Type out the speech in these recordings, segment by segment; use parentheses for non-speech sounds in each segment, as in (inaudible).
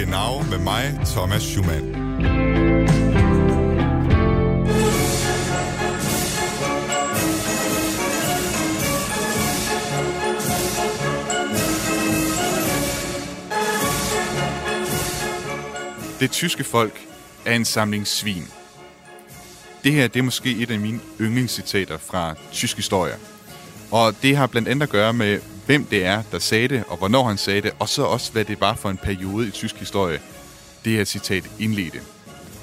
Genau med mig, Thomas Schumann. Det tyske folk er en samling svin. Det her det er måske et af mine yndlingscitater fra tysk historie. Og det har blandt andet at gøre med, hvem det er, der sagde det, og hvornår han sagde det, og så også, hvad det var for en periode i tysk historie, det her citat indledte.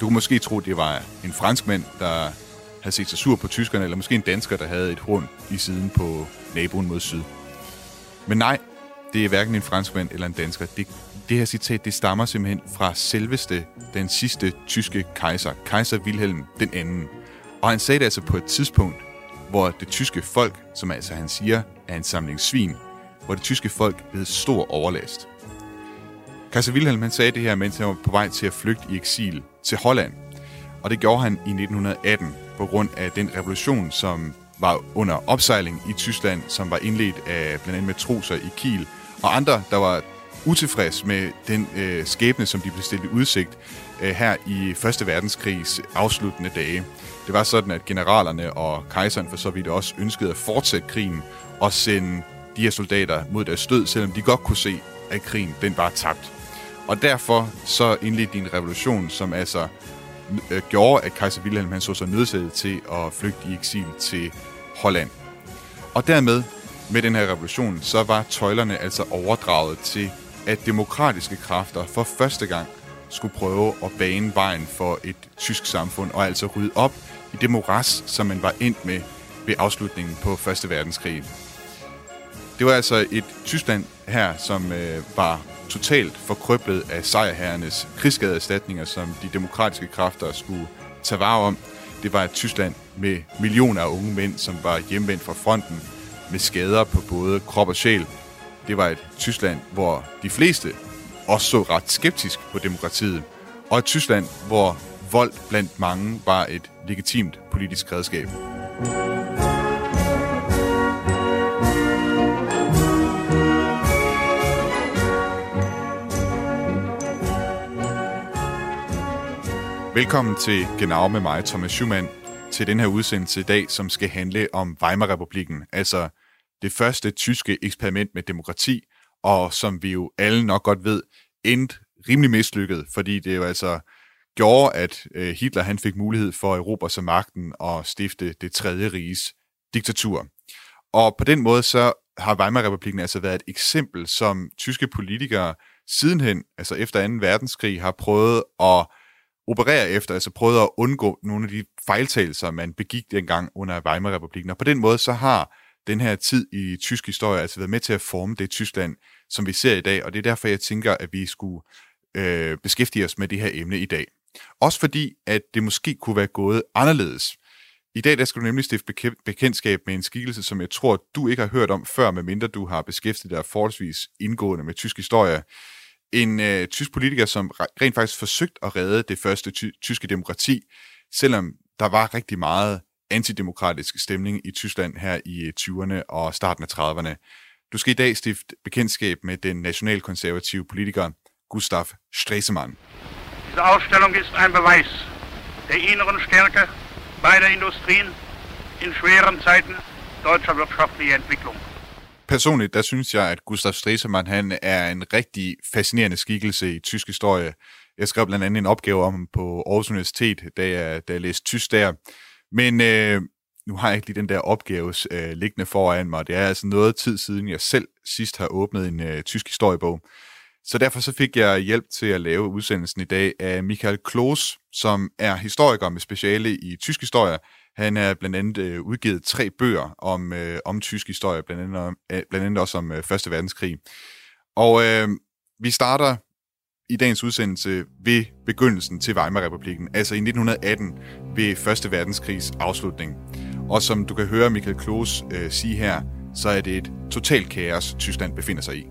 Du kunne måske tro, det var en franskmand, der havde set sig sur på tyskerne, eller måske en dansker, der havde et horn i siden på naboen mod syd. Men nej, det er hverken en franskmand eller en dansker. Det, det her citat, det stammer simpelthen fra selveste, den sidste tyske kejser, kejser Wilhelm den anden. Og han sagde det altså på et tidspunkt, hvor det tyske folk, som altså han siger er en samling svin, hvor det tyske folk led stor overlast. Kaiser Wilhelm han sagde det her, mens han var på vej til at flygte i eksil til Holland. Og det gjorde han i 1918 på grund af den revolution, som var under opsejling i Tyskland, som var indledt af blandt andet matroser i Kiel, og andre, der var utilfreds med den øh, skæbne, som de blev stillet i udsigt øh, her i Første Verdenskrigs afsluttende dage. Det var sådan, at generalerne og kejseren for så vidt også ønskede at fortsætte krigen og sende de her soldater mod deres stød, selvom de godt kunne se, at krigen den var tabt. Og derfor så indledte de en revolution, som altså øh, gjorde, at kejser Wilhelm han så sig nødsaget til at flygte i eksil til Holland. Og dermed, med den her revolution, så var tøjlerne altså overdraget til, at demokratiske kræfter for første gang skulle prøve at bane vejen for et tysk samfund, og altså rydde op i det moras, som man var endt med ved afslutningen på Første Verdenskrig. Det var altså et Tyskland her, som øh, var totalt forkrøblet af sejrherrenes krigsskadeerstatninger, som de demokratiske kræfter skulle tage vare om. Det var et Tyskland med millioner af unge mænd, som var hjemvendt fra fronten med skader på både krop og sjæl. Det var et Tyskland, hvor de fleste også så ret skeptisk på demokratiet. Og et Tyskland, hvor vold blandt mange var et legitimt politisk redskab. Velkommen til Genau med mig, Thomas Schumann, til den her udsendelse i dag, som skal handle om Weimar-republiken, altså det første tyske eksperiment med demokrati, og som vi jo alle nok godt ved, endte rimelig mislykket, fordi det jo altså gjorde, at øh, Hitler han fik mulighed for at erobre sig magten og stifte det tredje riges diktatur. Og på den måde så har Weimar-republiken altså været et eksempel, som tyske politikere sidenhen, altså efter 2. verdenskrig, har prøvet at operere efter, altså prøvet at undgå nogle af de fejltagelser, man begik dengang under Weimar-republiken. Og på den måde så har den her tid i tysk historie altså været med til at forme det Tyskland, som vi ser i dag, og det er derfor, jeg tænker, at vi skulle øh, beskæftige os med det her emne i dag. Også fordi, at det måske kunne være gået anderledes. I dag der skal du nemlig stifte bekendtskab med en skikkelse, som jeg tror, du ikke har hørt om før, medmindre du har beskæftiget dig forholdsvis indgående med tysk historie. En øh, tysk politiker, som rent faktisk forsøgt at redde det første ty- tyske demokrati, selvom der var rigtig meget antidemokratisk stemning i Tyskland her i øh, 20'erne og starten af 30'erne. Du skal i dag stifte bekendtskab med den nationalkonservative politiker Gustav Stresemann. Diese Ausstellung ist ein Beweis der inneren Stärke beider Industrien in schweren Zeiten deutscher wirtschaftlicher Entwicklung. Personligt, der synes jeg, at Gustav Stresemann han er en rigtig fascinerende skikkelse i tysk historie. Jeg skrev blandt andet en opgave om ham på Aarhus Universitet, da jeg, da jeg læste tysk der. Men øh, nu har jeg ikke lige den der opgave øh, liggende foran mig. Det er altså noget tid siden, jeg selv sidst har åbnet en øh, tysk historiebog. Så derfor så fik jeg hjælp til at lave udsendelsen i dag af Michael Klos, som er historiker med speciale i tysk historie. Han er blandt andet øh, udgivet tre bøger om, øh, om tysk historie, blandt andet, om, øh, blandt andet også om øh, Første Verdenskrig. Og øh, vi starter i dagens udsendelse ved begyndelsen til Weimar-republiken, altså i 1918 ved Første Verdenskrigs afslutning. Og som du kan høre Michael Kloos øh, sige her, så er det et totalt kaos, Tyskland befinder sig i.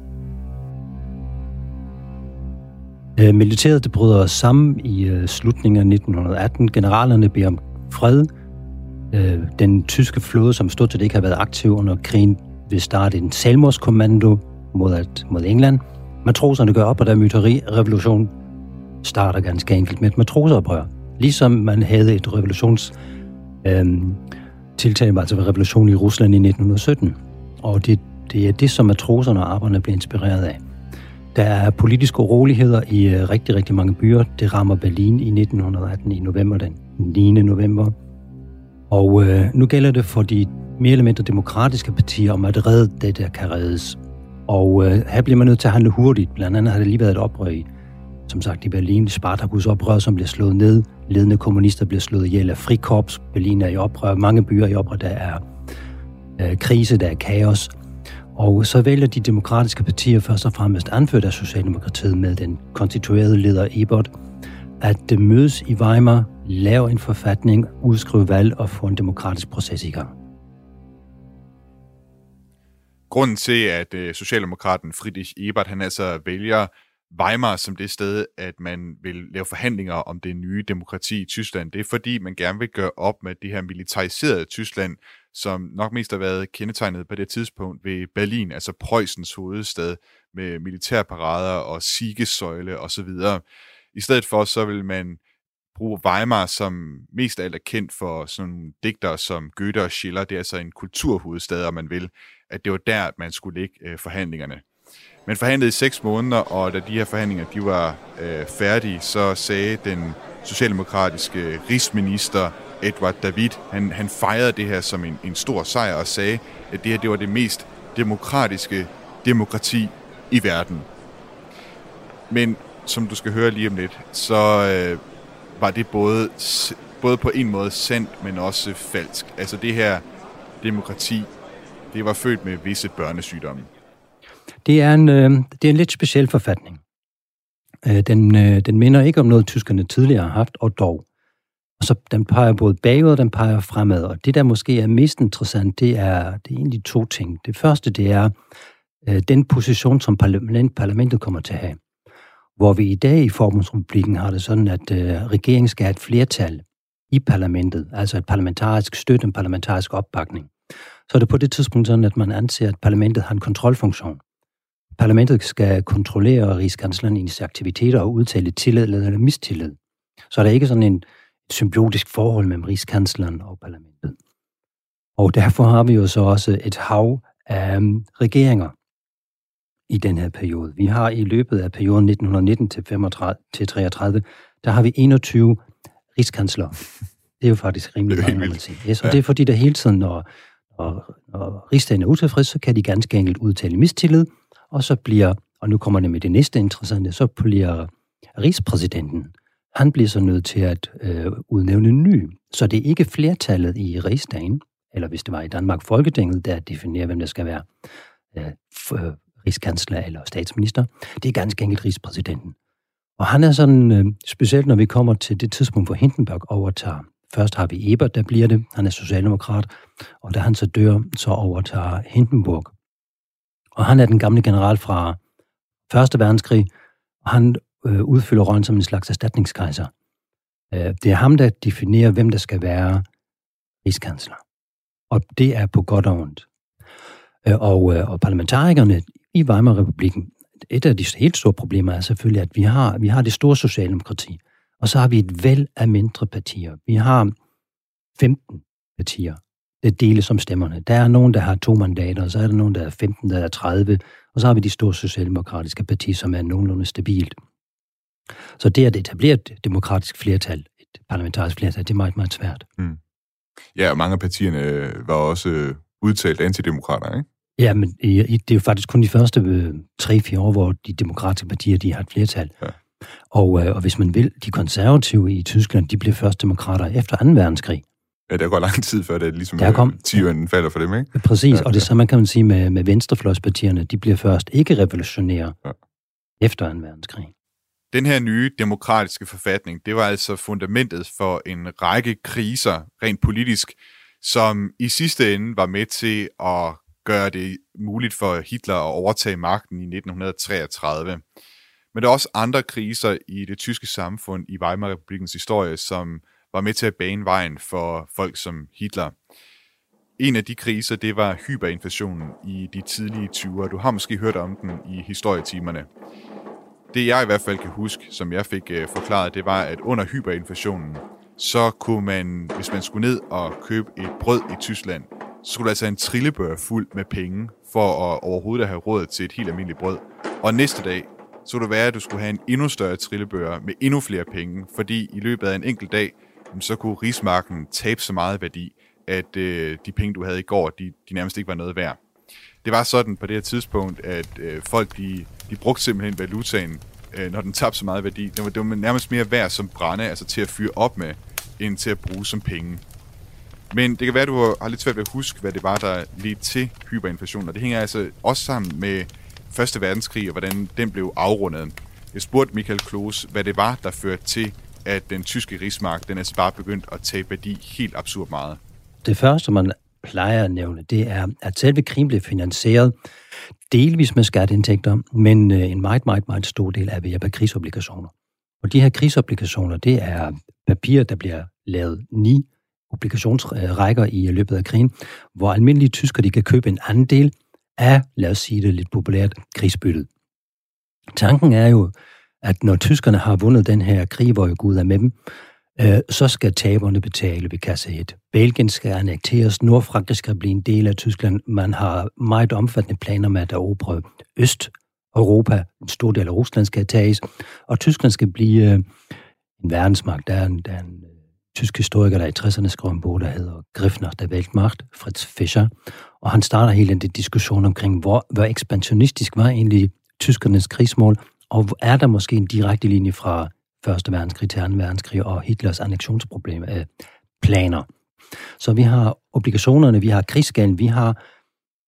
Øh, militæret det bryder sammen i øh, slutningen af 1918. Generalerne beder om fred. Øh, den tyske flåde, som stod til det ikke har været aktiv under krigen, vil starte en selvmordskommando mod, at, mod England. Matroserne gør op, og der myteri-revolution starter ganske enkelt med et matroseoprør. Ligesom man havde et revolutions... Øh, tiltag, altså ved revolutionen i Rusland i 1917. Og det, det er det, som matroserne og arbejderne blev inspireret af. Der er politiske uroligheder i øh, rigtig, rigtig mange byer. Det rammer Berlin i 1918 i november, den 9. november. Og øh, nu gælder det for de mere eller mindre demokratiske partier om at redde det, der kan reddes. Og øh, her bliver man nødt til at handle hurtigt. Blandt andet har det lige været et oprør i, som sagt i Berlin, Spartakus oprør, som bliver slået ned. Ledende kommunister bliver slået ihjel af frikorps. Berlin er i oprør. Mange byer i oprør. Der er øh, krise, der er kaos. Og så vælger de demokratiske partier først og fremmest anført af Socialdemokratiet med den konstituerede leder Ebert, at det mødes i Weimar, lave en forfatning, udskrive valg og få en demokratisk proces i gang. Grunden til, at øh, Socialdemokraten Friedrich Ebert han altså vælger Weimar som det sted, at man vil lave forhandlinger om det nye demokrati i Tyskland, det er fordi, man gerne vil gøre op med det her militariserede Tyskland, som nok mest har været kendetegnet på det tidspunkt ved Berlin, altså Preussens hovedstad, med militærparader og sigesøjle osv. I stedet for, så vil man bruge Weimar, som mest af alt er kendt for sådan digtere som Goethe og Schiller. Det er altså en kulturhovedstad, om man vil, at det var der, at man skulle lægge øh, forhandlingerne. Men forhandlede i seks måneder, og da de her forhandlinger de var øh, færdige, så sagde den socialdemokratiske rigsminister Edward David, han, han fejrede det her som en, en stor sejr og sagde, at det her det var det mest demokratiske demokrati i verden. Men som du skal høre lige om lidt, så øh, var det både, både på en måde sandt, men også falsk. Altså det her demokrati, det var født med visse børnesygdomme. Det er en, øh, det er en lidt speciel forfatning. Øh, den, øh, den minder ikke om noget, tyskerne tidligere har haft, og dog. Og så den peger både bagud, og den peger fremad. Og det, der måske er mest interessant, det er, det er egentlig to ting. Det første, det er øh, den position, som parlament, parlamentet kommer til at have. Hvor vi i dag i Forbundsrepublikken har det sådan, at øh, regeringen skal have et flertal i parlamentet, altså et parlamentarisk støtte, en parlamentarisk opbakning. Så er det på det tidspunkt sådan, at man anser, at parlamentet har en kontrolfunktion. Parlamentet skal kontrollere rigskanslerens aktiviteter og udtale tillid eller mistillid. Så er der ikke sådan en symbiotisk forhold mellem rigskansleren og parlamentet. Og derfor har vi jo så også et hav af øhm, regeringer i den her periode. Vi har i løbet af perioden 1919 til 35, til 33, der har vi 21 rigskansler. Det er jo faktisk rimelig må man sige. Yes, og ja. det er fordi, der hele tiden, når, når, når rigsdagen er utilfreds, så kan de ganske enkelt udtale mistillid, og så bliver, og nu kommer det med det næste interessante, så bliver rigspræsidenten han bliver så nødt til at øh, udnævne en ny. Så det er ikke flertallet i rigsdagen, eller hvis det var i Danmark Folketinget, der definerer, hvem der skal være øh, rigskansler eller statsminister. Det er ganske enkelt rigspræsidenten. Og han er sådan, øh, specielt når vi kommer til det tidspunkt, hvor Hindenburg overtager. Først har vi Ebert, der bliver det. Han er socialdemokrat. Og da han så dør, så overtager Hindenburg. Og han er den gamle general fra Første verdenskrig, og han øh, udfylder rollen som en slags erstatningskejser. Øh, det er ham, der definerer, hvem der skal være rigskansler. Og det er på godt og ondt. Øh, og, øh, og parlamentarikerne i Weimar-republiken, et af de helt store problemer er selvfølgelig, at vi har, vi har det store socialdemokrati, og så har vi et væld af mindre partier. Vi har 15 partier, der deles som stemmerne. Der er nogen, der har to mandater, og så er der nogen, der er 15, der er 30, og så har vi de store socialdemokratiske partier, som er nogenlunde stabilt. Så det at etablere et demokratisk flertal, et parlamentarisk flertal, det er meget, meget svært. Mm. Ja, og mange af partierne øh, var også øh, udtalt antidemokrater, ikke? Ja, men det er jo faktisk kun de første 3-4 øh, år, hvor de demokratiske partier de har et flertal. Ja. Og, og hvis man vil, de konservative i Tyskland, de blev først demokrater efter 2. verdenskrig. Ja, der går lang tid før det ligesom der kom, tieren falder for dem, ikke? Præcis, ja, og det samme kan man sige med, med venstrefløjspartierne. De bliver først ikke revolutionære ja. efter 2. verdenskrig. Den her nye demokratiske forfatning, det var altså fundamentet for en række kriser, rent politisk, som i sidste ende var med til at gøre det muligt for Hitler at overtage magten i 1933. Men der er også andre kriser i det tyske samfund i Weimar-republikens historie, som var med til at bane vejen for folk som Hitler. En af de kriser, det var hyperinflationen i de tidlige 20'ere. Du har måske hørt om den i historietimerne. Det jeg i hvert fald kan huske, som jeg fik øh, forklaret, det var, at under hyperinflationen, så kunne man, hvis man skulle ned og købe et brød i Tyskland, så skulle der altså en trillebør fuld med penge for at overhovedet have råd til et helt almindeligt brød. Og næste dag, så skulle det være, at du skulle have en endnu større trillebør med endnu flere penge, fordi i løbet af en enkelt dag, så kunne rismarken tabe så meget værdi, at øh, de penge, du havde i går, de, de nærmest ikke var noget værd. Det var sådan på det her tidspunkt, at øh, folk de, de brugte simpelthen valutaen, øh, når den tabte så meget værdi. Det var, det var nærmest mere værd som brænde, altså til at fyre op med, end til at bruge som penge. Men det kan være, at du har lidt svært ved at huske, hvad det var, der ledte til hyperinflation. Og det hænger altså også sammen med Første Verdenskrig, og hvordan den blev afrundet. Jeg spurgte Michael Klose, hvad det var, der førte til, at den tyske rigsmark, den altså bare begyndt at tabe værdi helt absurd meget. Det første, man plejer at nævne, det er, at selve krigen blev finansieret delvis med skatteindtægter, men øh, en meget, meget, meget stor del er ved hjælp af krigsobligationer. Og de her krigsobligationer, det er papir, der bliver lavet ni obligationsrækker i øh, løbet af krigen, hvor almindelige tyskere de kan købe en andel af, lad os sige det lidt populært, krigsbyttet. Tanken er jo, at når tyskerne har vundet den her krig, hvor Gud er med dem, øh, så skal taberne betale ved kasse 1. Belgien skal annekteres, Nordfrankrig skal blive en del af Tyskland. Man har meget omfattende planer med at erobre Øst Europa, en stor del af Rusland skal tages, og Tyskland skal blive øh, en verdensmagt. Der er en, der er en øh, tysk historiker, der i 60'erne skrev en bog, der hedder Griffner der Weltmacht, Fritz Fischer, og han starter hele den diskussion omkring, hvor, hvor ekspansionistisk var egentlig tyskernes krigsmål, og er der måske en direkte linje fra Første verdenskrig til 2. verdenskrig og Hitlers annexionsproblem øh, planer. Så vi har obligationerne, vi har krigsgælden, vi har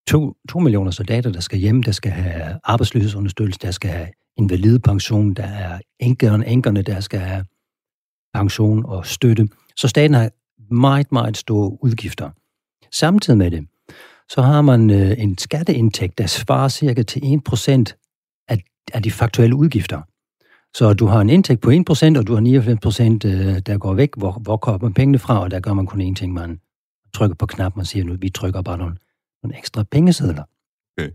to, to millioner soldater, der skal hjem, der skal have arbejdsløshedsunderstøttelse, der skal have invalidepension, der er enkerne, enkerne, der skal have pension og støtte. Så staten har meget, meget store udgifter. Samtidig med det, så har man øh, en skatteindtægt, der svarer cirka til 1% af, af de faktuelle udgifter. Så du har en indtægt på 1%, og du har 99%, øh, der går væk. Hvor, hvor kommer pengene fra? Og der gør man kun én ting, man trykker på knappen og siger, nu vi trykker bare nogle, nogle ekstra pengesedler. Okay.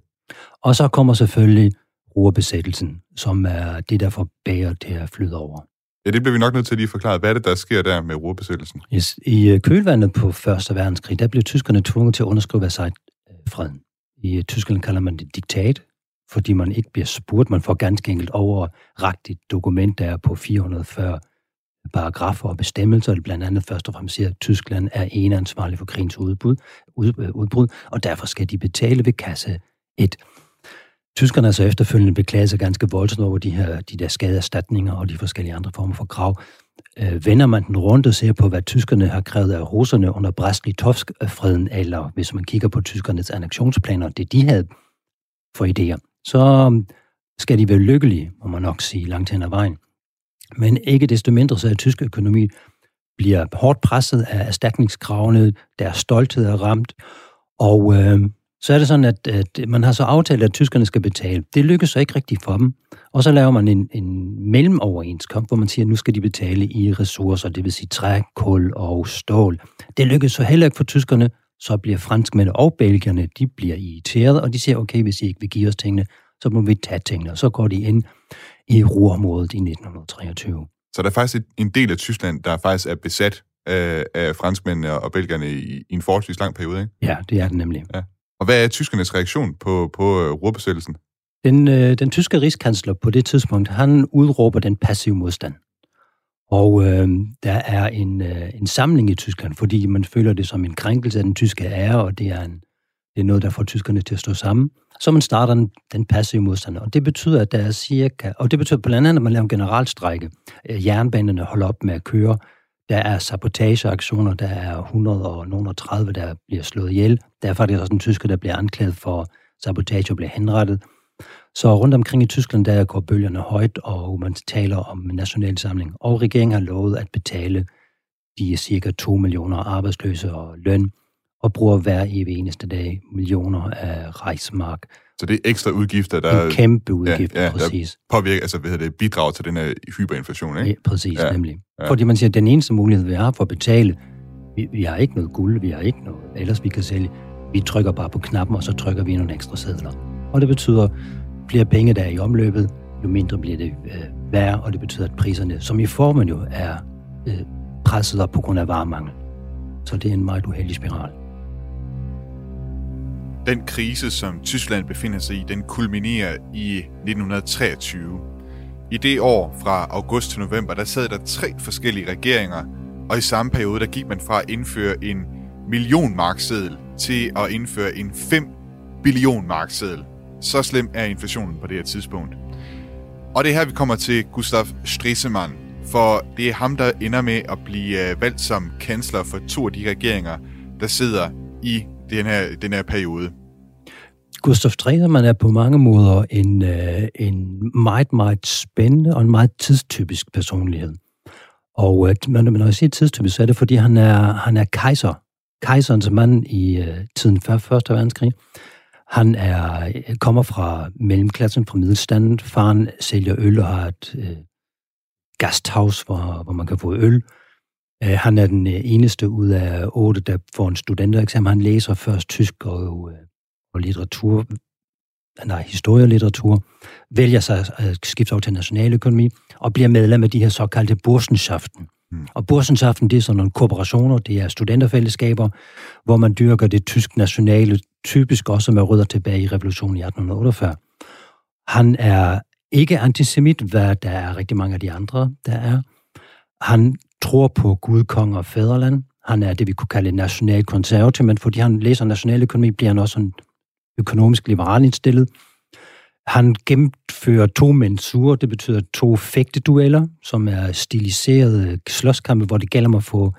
Og så kommer selvfølgelig rurbesættelsen, som er det, der får bager til at flyde over. Ja, det bliver vi nok nødt til at lige forklare. Hvad er det, der sker der med rurbesættelsen? Yes. I øh, kølvandet på 1. verdenskrig, der blev tyskerne tvunget til at underskrive Versailles-freden. I øh, Tyskland kalder man det diktat, fordi man ikke bliver spurgt. Man får ganske enkelt overragt et dokument, der er på 440 paragrafer og bestemmelser, blandt andet først og fremmest siger, at Tyskland er eneansvarlig for krigens udbrud, ud, øh, udbrud, og derfor skal de betale ved kasse 1. Tyskerne har så efterfølgende beklaget sig ganske voldsomt over de her de der skadeerstatninger og de forskellige andre former for krav. Øh, vender man den rundt og ser på, hvad tyskerne har krævet af russerne under Brest-Litovsk-freden, eller hvis man kigger på tyskernes annektionsplaner, det de havde for idéer, så øhm, skal de være lykkelige, må man nok sige, langt hen ad vejen. Men ikke desto mindre, så er tysk økonomi bliver hårdt presset af erstatningskravene, deres stolthed er ramt, og øh, så er det sådan, at, at man har så aftalt, at tyskerne skal betale. Det lykkes så ikke rigtigt for dem. Og så laver man en, en mellemoverenskomst, hvor man siger, at nu skal de betale i ressourcer, det vil sige træ, kul og stål. Det lykkes så heller ikke for tyskerne. Så bliver franskmændene og belgierne, de bliver irriteret, og de siger, okay, hvis I ikke vil give os tingene, så må vi tage tingene. Og så går de ind i Ruhrområdet i 1923. Så der er faktisk en del af Tyskland, der faktisk er besat af, af franskmændene og belgierne i, i en forholdsvis lang periode, ikke? Ja, det er det nemlig. Ja. Og hvad er tyskernes reaktion på, på uh, rurbesættelsen? Den, øh, den tyske rigskansler på det tidspunkt, han udråber den passive modstand. Og øh, der er en, øh, en samling i Tyskland, fordi man føler det som en krænkelse af den tyske ære, og det er, en, det er noget, der får tyskerne til at stå sammen. Så man starter den, den passive modstand, og det betyder, at der er cirka, og det betyder blandt andet, at man laver en generalstrække. Øh, jernbanerne holder op med at køre, der er sabotageaktioner, der er 100 og 130, der bliver slået ihjel. Der er faktisk også en tysker, der bliver anklaget for sabotage og bliver henrettet. Så rundt omkring i Tyskland, der går bølgerne højt, og man taler om national samling. Og regeringen har lovet at betale de cirka 2 millioner arbejdsløse og løn, og bruger hver evig eneste dag millioner af rejsmark. Så det er ekstra udgifter, der... En kæmpe udgift, ja, ja, præcis. Der påvirker, altså hvad det, bidrager til den her hyperinflation, ikke? Ja, præcis, ja, nemlig. Ja. Fordi man siger, at den eneste mulighed, vi har for at betale Vi, vi har ikke noget guld, vi har ikke noget ellers vi kan sælge. Vi trykker bare på knappen, og så trykker vi nogle ekstra sædler. Og det betyder, flere penge der er i omløbet, jo mindre bliver det øh, værre, og det betyder, at priserne, som i formen jo er øh, presset op på grund af varemangel. Så det er en meget uheldig spiral. Den krise, som Tyskland befinder sig i, den kulminerer i 1923. I det år, fra august til november, der sad der tre forskellige regeringer, og i samme periode, der gik man fra at indføre en million markseddel til at indføre en 5 billion markseddel. Så slem er inflationen på det her tidspunkt. Og det er her, vi kommer til Gustav Stresemann, for det er ham, der ender med at blive øh, valgt som kansler for to af de regeringer, der sidder i den her, den her periode. Gustav Stresemann er på mange måder en, øh, en meget, meget spændende og en meget tidstypisk personlighed. Og øh, når jeg siger tidstypisk, så er det, fordi han er, han er kejser. Kejserens mand i øh, tiden før Første Verdenskrig. Han er, kommer fra mellemklassen, fra middelstanden. Faren sælger øl og har et øh, gasthaus, hvor, hvor man kan få øl. Øh, han er den øh, eneste ud af otte, der får en studentereksamen. Han læser først tysk og, øh, og litteratur, nej, historie og litteratur, vælger sig at skifte over til nationaløkonomi og bliver medlem af de her såkaldte Burschenschaften. Mm. Og Burschenschaften, det er sådan nogle korporationer, det er studenterfællesskaber, hvor man dyrker det tysk nationale, typisk også med rødder tilbage i revolutionen i 1848. Han er ikke antisemit, hvad der er rigtig mange af de andre, der er. Han tror på Gud, kong og fædreland. Han er det, vi kunne kalde nationalkonservativ, men fordi han læser nationaløkonomi, bliver han også en økonomisk liberal indstillet. Han gennemfører to mensur, det betyder to fægtedueller, som er stiliserede slåskampe, hvor det gælder om at få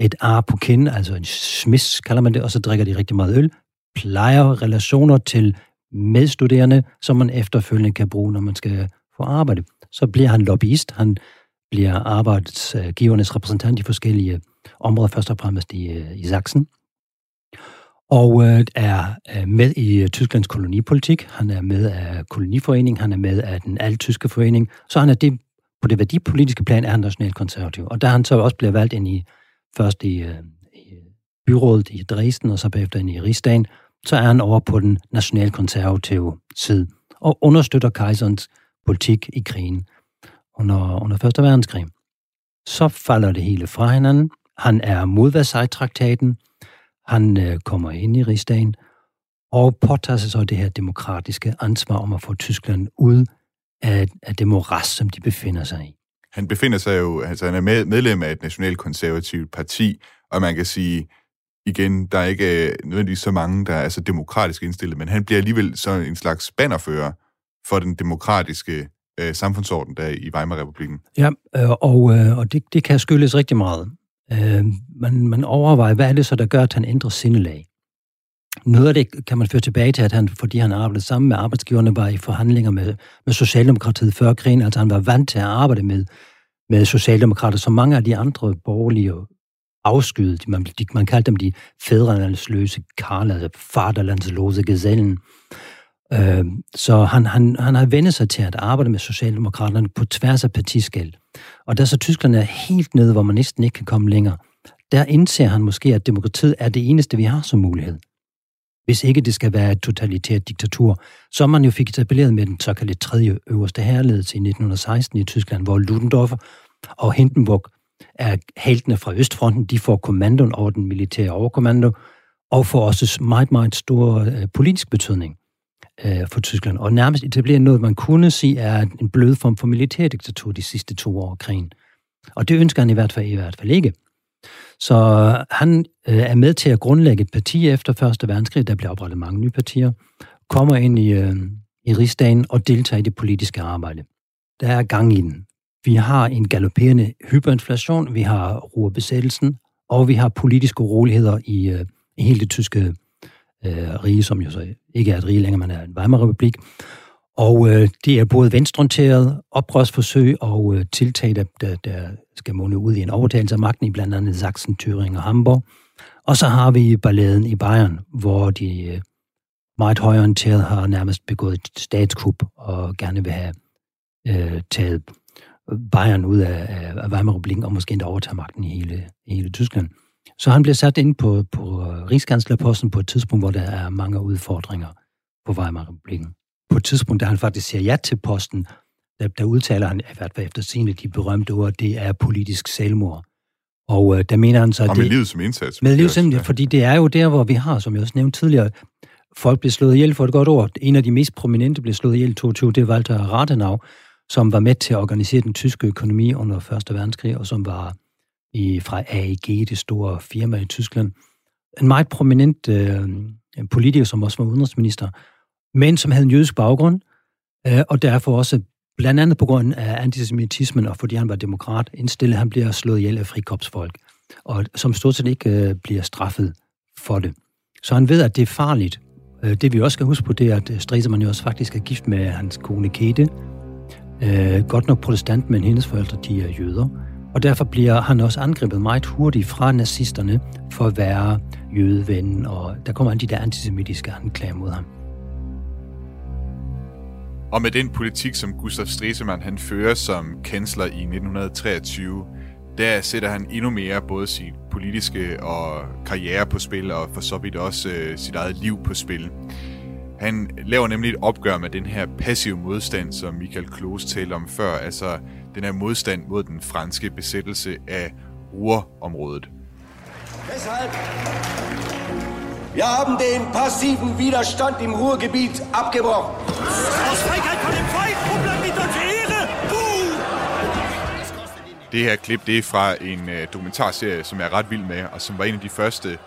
et ar på kind, altså en smis, kalder man det, og så drikker de rigtig meget øl. Plejer relationer til medstuderende, som man efterfølgende kan bruge, når man skal få arbejde. Så bliver han lobbyist, han bliver arbejdsgivernes repræsentant i forskellige områder, først og fremmest i, øh, i Sachsen og øh, er øh, med i øh, Tysklands kolonipolitik. Han er med af koloniforeningen, han er med af den alttyske forening, så han er det, på det værdipolitiske plan er han nationalkonservativ. Og der han så også bliver valgt ind i, først i byrådet i Dresden, og så bagefter ind i Rigsdagen, så er han over på den nationalkonservative side, og understøtter kejserens politik i krigen under, under Første Verdenskrig. Så falder det hele fra hinanden. Han er mod Versailles-traktaten, han øh, kommer ind i rigsdagen og påtager sig så det her demokratiske ansvar om at få Tyskland ud af, af det moras, som de befinder sig i. Han befinder sig jo, altså han er med, medlem af et nationalkonservativt parti, og man kan sige, igen, der er ikke øh, nødvendigvis så mange, der er så demokratisk indstillet, men han bliver alligevel så en slags bannerfører for den demokratiske øh, samfundsorden der i Weimar-republiken. Ja, øh, og, øh, og det, det kan skyldes rigtig meget. Øh, man, man overvejer, hvad er det så, der gør, at han ændrer sindelag? Noget af det kan man føre tilbage til, at han, fordi han arbejdede sammen med arbejdsgiverne, var i forhandlinger med, med Socialdemokratiet før krigen. Altså han var vant til at arbejde med, med Socialdemokrater, som mange af de andre borgerlige afskyede. Man, de, man kaldte dem de fædrelandsløse karl, altså faderlandsløse gesellen. Øh, så han, han, han har vendt sig til at arbejde med Socialdemokraterne på tværs af partiskæld. Og da så Tyskland er helt nede, hvor man næsten ikke kan komme længere, der indser han måske, at demokratiet er det eneste, vi har som mulighed. Hvis ikke det skal være et totalitært diktatur, som man jo fik etableret med den såkaldte tredje øverste herledelse i 1916 i Tyskland, hvor Ludendorff og Hindenburg er heltene fra Østfronten. De får kommandoen over den militære overkommando, og får også meget, meget stor øh, politisk betydning øh, for Tyskland, og nærmest etableret noget, man kunne sige er en blød form for militærdiktatur de sidste to år af krigen. Og det ønsker han i hvert fald, i hvert fald ikke. Så han øh, er med til at grundlægge et parti efter Første Verdenskrig. Der bliver oprettet mange nye partier. Kommer ind i, øh, i rigsdagen og deltager i det politiske arbejde. Der er gang i den. Vi har en galopperende hyperinflation, vi har ruerbesættelsen, og vi har politiske uroligheder i, øh, i hele det tyske øh, rige, som jo så ikke er et rige længere, men er en Weimar-republik. Og øh, det er både venstreorienteret oprørsforsøg og øh, tiltag, der, der, der skal måne ud i en overtagelse af magten i blandt andet Sachsen, Thüringen og Hamburg. Og så har vi balladen i Bayern, hvor de øh, meget højorienterede har nærmest begået et statskup og gerne vil have øh, taget Bayern ud af, af Weimar-republikken og måske endda overtage magten i hele, i hele Tyskland. Så han bliver sat ind på, på Rigskanslerposten på et tidspunkt, hvor der er mange udfordringer på Weimar-republiken. På et tidspunkt, da han faktisk siger ja til posten, der, der udtaler han, i hvert fald efter sine de berømte ord, det er politisk selvmord. Og øh, der mener han så... Og med det, livet som indsats. Med livet som indsats, fordi det er jo der, hvor vi har, som jeg også nævnte tidligere, folk blev slået ihjel for et godt ord. En af de mest prominente blev slået ihjel i 22, det var Walter Rathenau, som var med til at organisere den tyske økonomi under 1. verdenskrig, og som var i, fra AEG, det store firma i Tyskland. En meget prominent øh, politiker, som også var udenrigsminister, men som havde en jødisk baggrund, øh, og derfor også blandt andet på grund af antisemitismen, og fordi han var demokrat, indstillet, han bliver slået ihjel af frikopsfolk, og som stort set ikke øh, bliver straffet for det. Så han ved, at det er farligt. Øh, det vi også skal huske på, det er, at øh, Stresemann jo også faktisk er gift med hans kone Kete, øh, godt nok protestant, men hendes forældre, de er jøder. Og derfor bliver han også angrebet meget hurtigt fra nazisterne for at være jødeven, og der kommer alle de der antisemitiske anklager mod ham. Og med den politik, som Gustav Stresemann han fører som kansler i 1923, der sætter han endnu mere både sin politiske og karriere på spil, og for så vidt også øh, sit eget liv på spil. Han laver nemlig et opgør med den her passive modstand, som Michael Kloos talte om før, altså den her modstand mod den franske besættelse af Ruhrområdet. Deshalb wir haben den passiven Widerstand im Ruhrgebiet abgebrochen. Aus Feigheit von dem Volk, wo bleibt die deutsche Ehre? Det her klip, det er fra en uh, dokumentarserie, som jeg er ret vild med, og som var en af de første,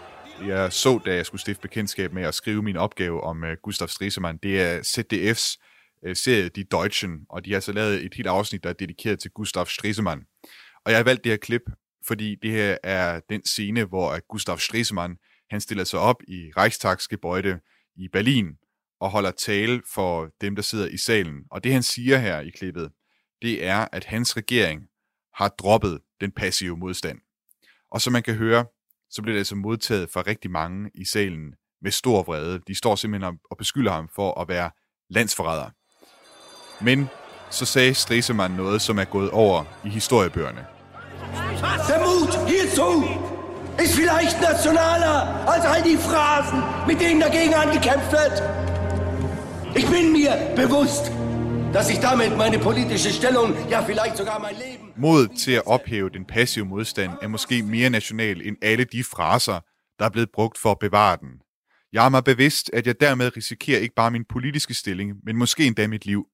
jeg så, da jeg skulle stifte bekendtskab med at skrive min opgave om uh, Gustav Stresemann. Det er ZDF's uh, øh, serie Die Deutschen, og de har så lavet et helt afsnit, der er dedikeret til Gustav Stresemann. Og jeg har valgt det her klip, fordi det her er den scene, hvor øh, Gustav Stresemann han stiller sig op i Reichstagsgebäude i Berlin og holder tale for dem, der sidder i salen. Og det han siger her i klippet, det er, at hans regering har droppet den passive modstand. Og som man kan høre, så bliver det altså modtaget fra rigtig mange i salen med stor vrede. De står simpelthen og beskylder ham for at være landsforræder. Men så sagde Stresemann noget, som er gået over i historiebøgerne. Der Mut hierzu ist vielleicht nationaler als all die Phrasen, mit denen dagegen angekämpft wird. Ich bin mir bewusst, dass ich damit meine politische Stellung, ja vielleicht sogar mein Leben... Mod til at ophæve den passive modstand er måske mere national end alle de fraser, der er blevet brugt for at bevare den. Jeg er mig bevidst, at jeg dermed risikerer ikke bare min politiske stilling, men måske endda mit liv.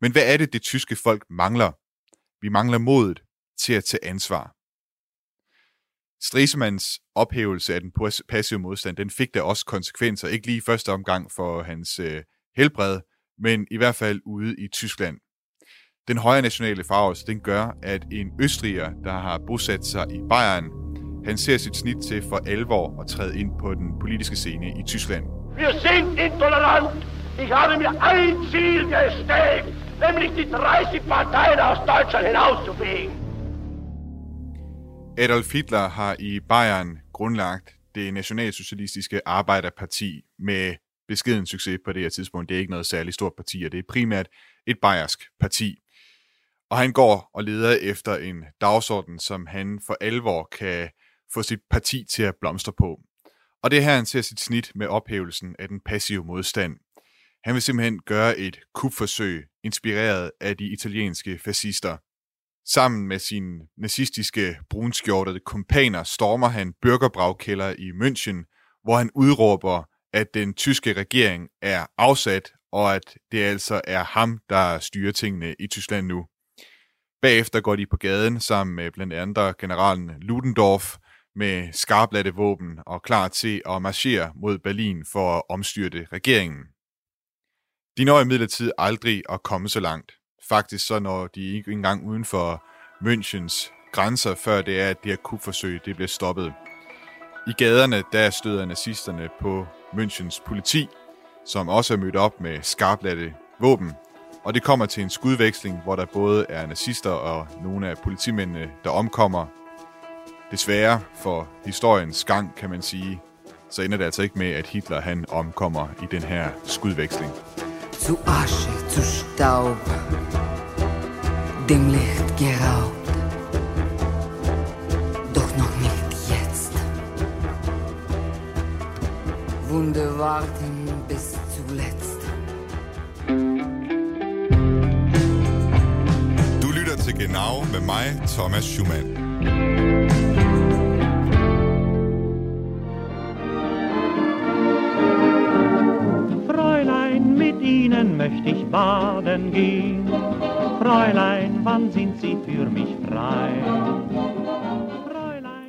Men hvad er det, det tyske folk mangler? Vi mangler modet til at tage ansvar. Stresemanns ophævelse af den passive modstand, den fik da også konsekvenser, ikke lige i første omgang for hans øh, helbred, men i hvert fald ude i Tyskland. Den højre nationale farvelse, den gør, at en østriger, der har bosat sig i Bayern, han ser sit snit til for alvor at træde ind på den politiske scene i Tyskland. Wir sind intolerant. Ich habe mir ein Ziel gestellt, nämlich die 30 Parteien aus Deutschland hinauszufegen. Adolf Hitler har i Bayern grundlagt det nationalsocialistiske arbejderparti med beskeden succes på det her tidspunkt. Det er ikke noget særligt stort parti, og det er primært et bayersk parti. Og han går og leder efter en dagsorden, som han for alvor kan få sit parti til at blomstre på. Og det er her, han ser sit snit med ophævelsen af den passive modstand. Han vil simpelthen gøre et kupforsøg, inspireret af de italienske fascister. Sammen med sine nazistiske brunskjortede kompaner stormer han Bürgerbraukælder i München, hvor han udråber, at den tyske regering er afsat, og at det altså er ham, der styrer tingene i Tyskland nu. Bagefter går de på gaden sammen med blandt andre generalen Ludendorff med skarpladte våben og klar til at marchere mod Berlin for at omstyrte regeringen. De når imidlertid aldrig at komme så langt. Faktisk så når de ikke engang uden for Münchens grænser, før det er, at det her kupforsøg det bliver stoppet. I gaderne, der støder nazisterne på Münchens politi, som også er mødt op med skarpladte våben. Og det kommer til en skudveksling, hvor der både er nazister og nogle af politimændene, der omkommer. Desværre for historiens gang, kan man sige, så ender det altså ikke med, at Hitler han omkommer i den her skudveksling. Zu Asche, zu Staub, dem Licht geraubt. Doch noch nicht jetzt. Wunde warten bis Genau med mig, Thomas Schumann. Fräulein, mit Ihnen möchte ich baden gehen. Fräulein, wann sind Sie für mich frei?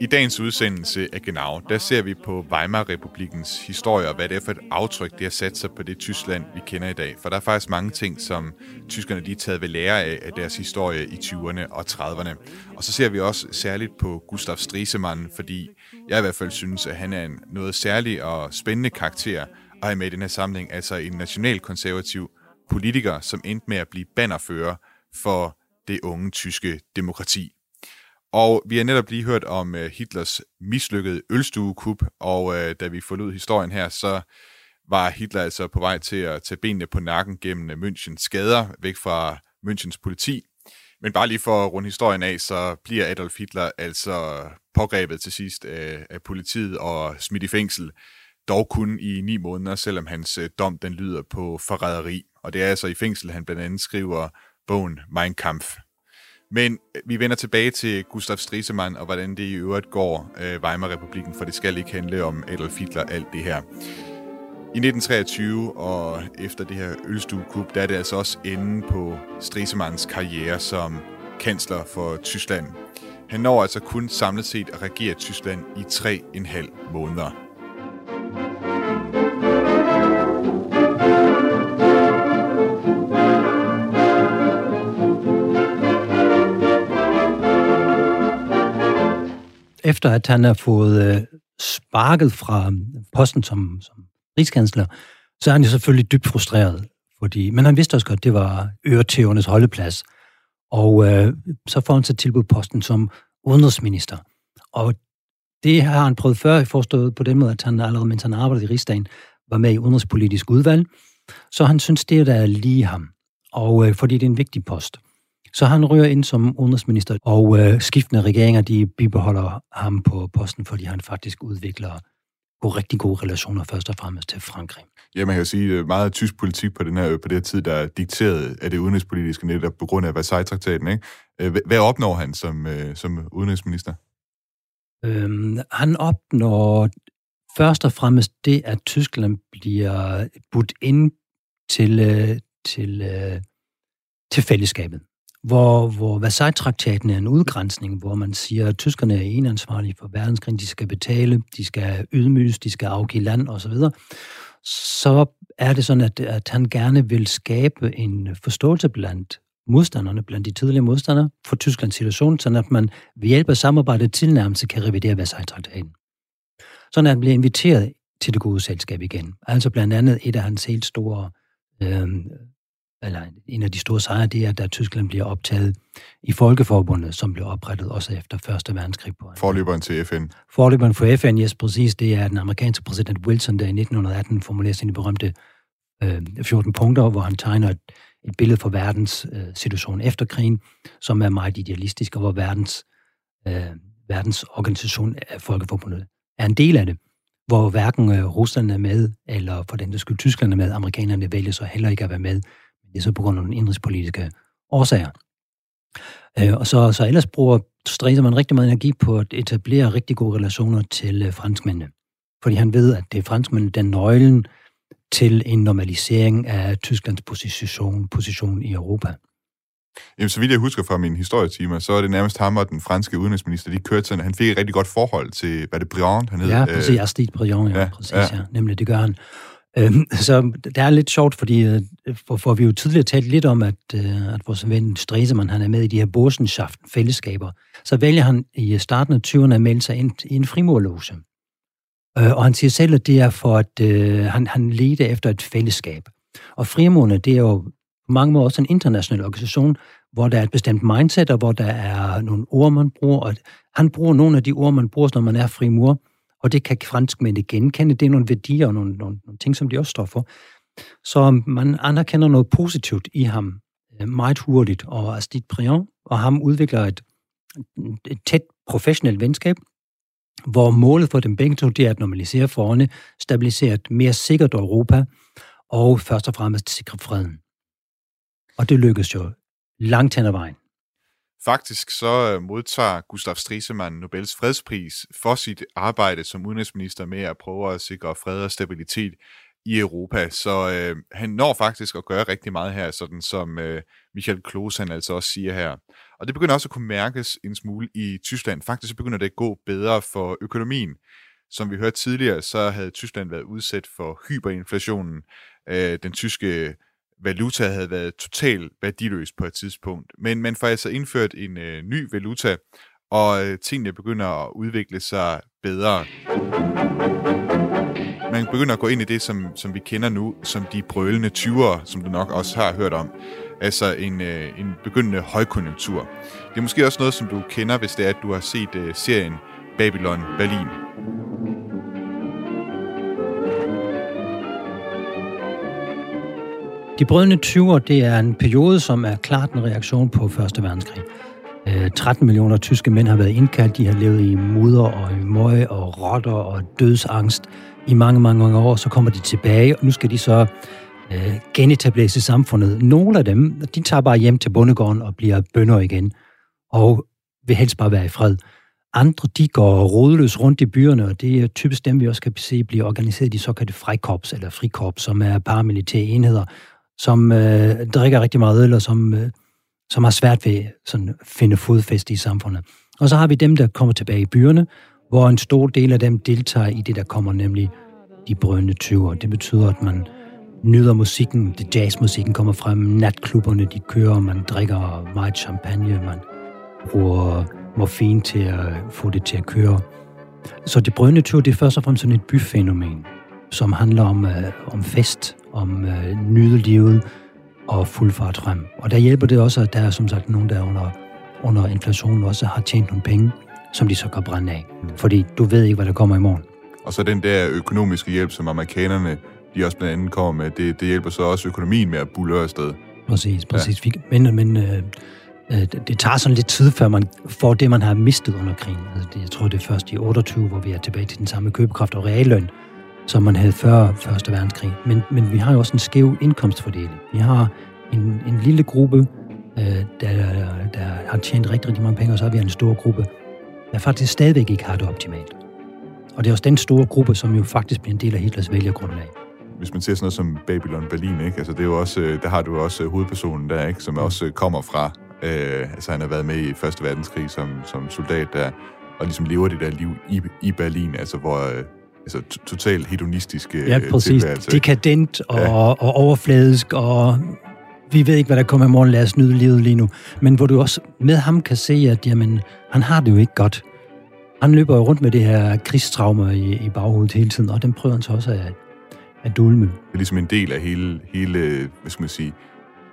I dagens udsendelse af Genau, der ser vi på Weimar-republikens historie og hvad det er for et aftryk, det har sat sig på det Tyskland, vi kender i dag. For der er faktisk mange ting, som tyskerne lige er taget ved lære af, af deres historie i 20'erne og 30'erne. Og så ser vi også særligt på Gustav Stresemann, fordi jeg i hvert fald synes, at han er en noget særlig og spændende karakter at have med i den her samling, altså en nationalkonservativ politiker, som endte med at blive bannerfører for det unge tyske demokrati. Og vi har netop lige hørt om øh, Hitlers mislykkede ølstuekup, og øh, da vi forlod historien her, så var Hitler altså på vej til at tage benene på nakken gennem øh, Münchens skader, væk fra Münchens politi. Men bare lige for at runde historien af, så bliver Adolf Hitler altså pågrebet til sidst uh, af politiet og smidt i fængsel, dog kun i ni måneder, selvom hans dom den lyder på forræderi. Og det er altså i fængsel, han blandt andet skriver bogen Mein Kampf. Men øh, vi vender tilbage til Gustav Stresemann og hvordan det i øvrigt går øh, Weimar-republiken, for det skal ikke handle om Adolf Hitler alt det her. I 1923 og efter det her ølstuekup, der er det altså også enden på Stresemanns karriere som kansler for Tyskland. Han når altså kun samlet set at regere Tyskland i tre en halv måneder. Efter at han har fået øh, sparket fra posten som, som rigskansler, så er han jo selvfølgelig dybt frustreret. Fordi, men han vidste også godt, at det var øretævernes holdeplads. Og øh, så får han så tilbudt posten som udenrigsminister. Og det har han prøvet før, forstået på den måde, at han allerede, mens han arbejdede i Rigsdagen, var med i udenrigspolitisk udvalg. Så han synes, det er der lige ham. Og øh, fordi det er en vigtig post. Så han ryger ind som udenrigsminister, og øh, skiftende regeringer de bibeholder ham på posten, fordi han faktisk udvikler gode, rigtig gode relationer først og fremmest til Frankrig. Ja, man kan sige, at meget tysk politik på, den her, på det her tid, der er dikteret af det udenrigspolitiske netop på grund af Versailles-traktaten. Ikke? Øh, hvad opnår han som, øh, som udenrigsminister? Øhm, han opnår først og fremmest det, at Tyskland bliver budt ind til, øh, til, til fællesskabet hvor, hvor Versailles-traktaten er en udgrænsning, hvor man siger, at tyskerne er enansvarlige for verdenskrig, de skal betale, de skal ydmyges, de skal afgive land osv., så er det sådan, at, at han gerne vil skabe en forståelse blandt modstanderne, blandt de tidligere modstandere for Tysklands situation, sådan at man ved hjælp af samarbejdet tilnærmelse kan revidere Versailles-traktaten. Sådan at han bliver inviteret til det gode selskab igen. Altså blandt andet et af hans helt store øh, eller en af de store sejre, det er, at Tyskland bliver optaget i Folkeforbundet, som blev oprettet også efter 1. verdenskrig. På Forløberen til FN. Forløberen for FN, yes, præcis. Det er den amerikanske præsident Wilson, der i 1918 formulerer sine berømte øh, 14 punkter, hvor han tegner et, et billede for verdens øh, situation efter krigen, som er meget idealistisk, og hvor verdens, øh, verdens organisation af Folkeforbundet er en del af det hvor hverken øh, Rusland er med, eller for den der skyld Tyskland er med, amerikanerne vælger så heller ikke at være med så på grund af nogle indrigspolitiske årsager. Øh, og så, så ellers bruger stræser man rigtig meget energi på at etablere rigtig gode relationer til øh, franskmændene. Fordi han ved, at det er franskmændene, der er nøglen til en normalisering af Tysklands position, position i Europa. Jamen, så vidt jeg husker fra min historietimer, så er det nærmest ham og den franske udenrigsminister, de kørte sådan, han fik et rigtig godt forhold til, hvad det Briand, han hed? Ja, præcis, Arstide Briand, ja, ja, præcis, ja. ja. Nemlig, det gør han. Øhm, så det er lidt sjovt, fordi øh, for, for vi jo tidligere talt lidt om, at, øh, at vores ven Stresemann, han er med i de her Borsenschaften fællesskaber. Så vælger han i starten af 20'erne at melde sig ind i en frimurloge. Øh, og han siger selv, at det er for, at øh, han, han ledte efter et fællesskab. Og frimurerne, det er jo på mange måder også en international organisation, hvor der er et bestemt mindset, og hvor der er nogle ord, man bruger. Og han bruger nogle af de ord, man bruger, når man er frimur og det kan franskmændene genkende. Det er nogle værdier og nogle, nogle, nogle ting, som de også står for. Så man anerkender noget positivt i ham øh, meget hurtigt, og Astrid Briand og ham udvikler et, et tæt professionelt venskab, hvor målet for dem begge to, det er at normalisere forholdene, stabilisere et mere sikkert Europa, og først og fremmest sikre freden. Og det lykkedes jo langt hen ad vejen. Faktisk så øh, modtager Gustav Stresemann Nobels fredspris for sit arbejde som udenrigsminister med at prøve at sikre fred og stabilitet i Europa. Så øh, han når faktisk at gøre rigtig meget her, sådan som øh, Michael Klose han altså også siger her. Og det begynder også at kunne mærkes en smule i Tyskland. Faktisk begynder det at gå bedre for økonomien. Som vi hørte tidligere, så havde Tyskland været udsat for hyperinflationen. Øh, den tyske valuta havde været totalt værdiløs på et tidspunkt. Men man får altså indført en øh, ny valuta, og øh, tingene begynder at udvikle sig bedre. Man begynder at gå ind i det, som, som vi kender nu, som de brølende 20'ere, som du nok også har hørt om. Altså en, øh, en begyndende højkonjunktur. Det er måske også noget, som du kender, hvis det er, at du har set øh, serien Babylon Berlin. De brødende 20'er, det er en periode, som er klart en reaktion på 1. verdenskrig. Øh, 13 millioner tyske mænd har været indkaldt. De har levet i mudder og i møg og rotter og dødsangst i mange, mange mange år. Så kommer de tilbage, og nu skal de så øh, genetableres i samfundet. Nogle af dem, de tager bare hjem til bondegården og bliver bønder igen, og vil helst bare være i fred. Andre, de går rodløs rundt i byerne, og det er typisk dem, vi også kan se bliver organiseret i de såkaldte frikorps, eller frikorps, som er paramilitære enheder, som øh, drikker rigtig meget øl, og som, øh, som har svært ved sådan, at finde fodfæste i samfundet. Og så har vi dem, der kommer tilbage i byerne, hvor en stor del af dem deltager i det, der kommer nemlig de brønde 20'er. Det betyder, at man nyder musikken, det jazzmusikken kommer frem, natklubberne de kører, man drikker meget champagne, man bruger morfin til at få det til at køre. Så det brønde 20'er, det er først og fremmest sådan et byfænomen, som handler om, øh, om fest, om øh, nyde livet og fuld fart frem. Og der hjælper det også, at der er som sagt nogen, der under, under inflationen også har tjent nogle penge, som de så kan brænde af. Mm. Fordi du ved ikke, hvad der kommer i morgen. Og så den der økonomiske hjælp, som amerikanerne de også blandt andet kommer med, det, det hjælper så også økonomien med at bulle afsted. Præcis, præcis. Ja. Men, men øh, øh, det tager sådan lidt tid, før man får det, man har mistet under krigen. Altså, det, jeg tror, det er først i 28, hvor vi er tilbage til den samme købekraft og realløn, som man havde før Første Verdenskrig. Men, men vi har jo også en skæv indkomstfordeling. Vi har en, en lille gruppe, øh, der, der har tjent rigtig, rigtig mange penge, og så har vi en stor gruppe, der faktisk stadigvæk ikke har det optimalt. Og det er også den store gruppe, som jo faktisk bliver en del af Hitlers vælgergrundlag. Hvis man ser sådan noget som Babylon Berlin, ikke? Altså, det er jo også, øh, der har du også øh, hovedpersonen der, ikke? som mm. også kommer fra, øh, altså han har været med i Første Verdenskrig som, som soldat der, og ligesom lever det der liv i, i Berlin, altså hvor, øh, altså totalt hedonistisk Ja, præcis. Tilværelse. Dekadent og, ja. og overfladisk, og vi ved ikke, hvad der kommer i morgen, lad os nyde livet lige nu. Men hvor du også med ham kan se, at jamen, han har det jo ikke godt. Han løber jo rundt med det her krigstraumer i, i baghovedet hele tiden, og den prøver han så også at, at dulme. Det er ligesom en del af hele, hele hvad skal man sige,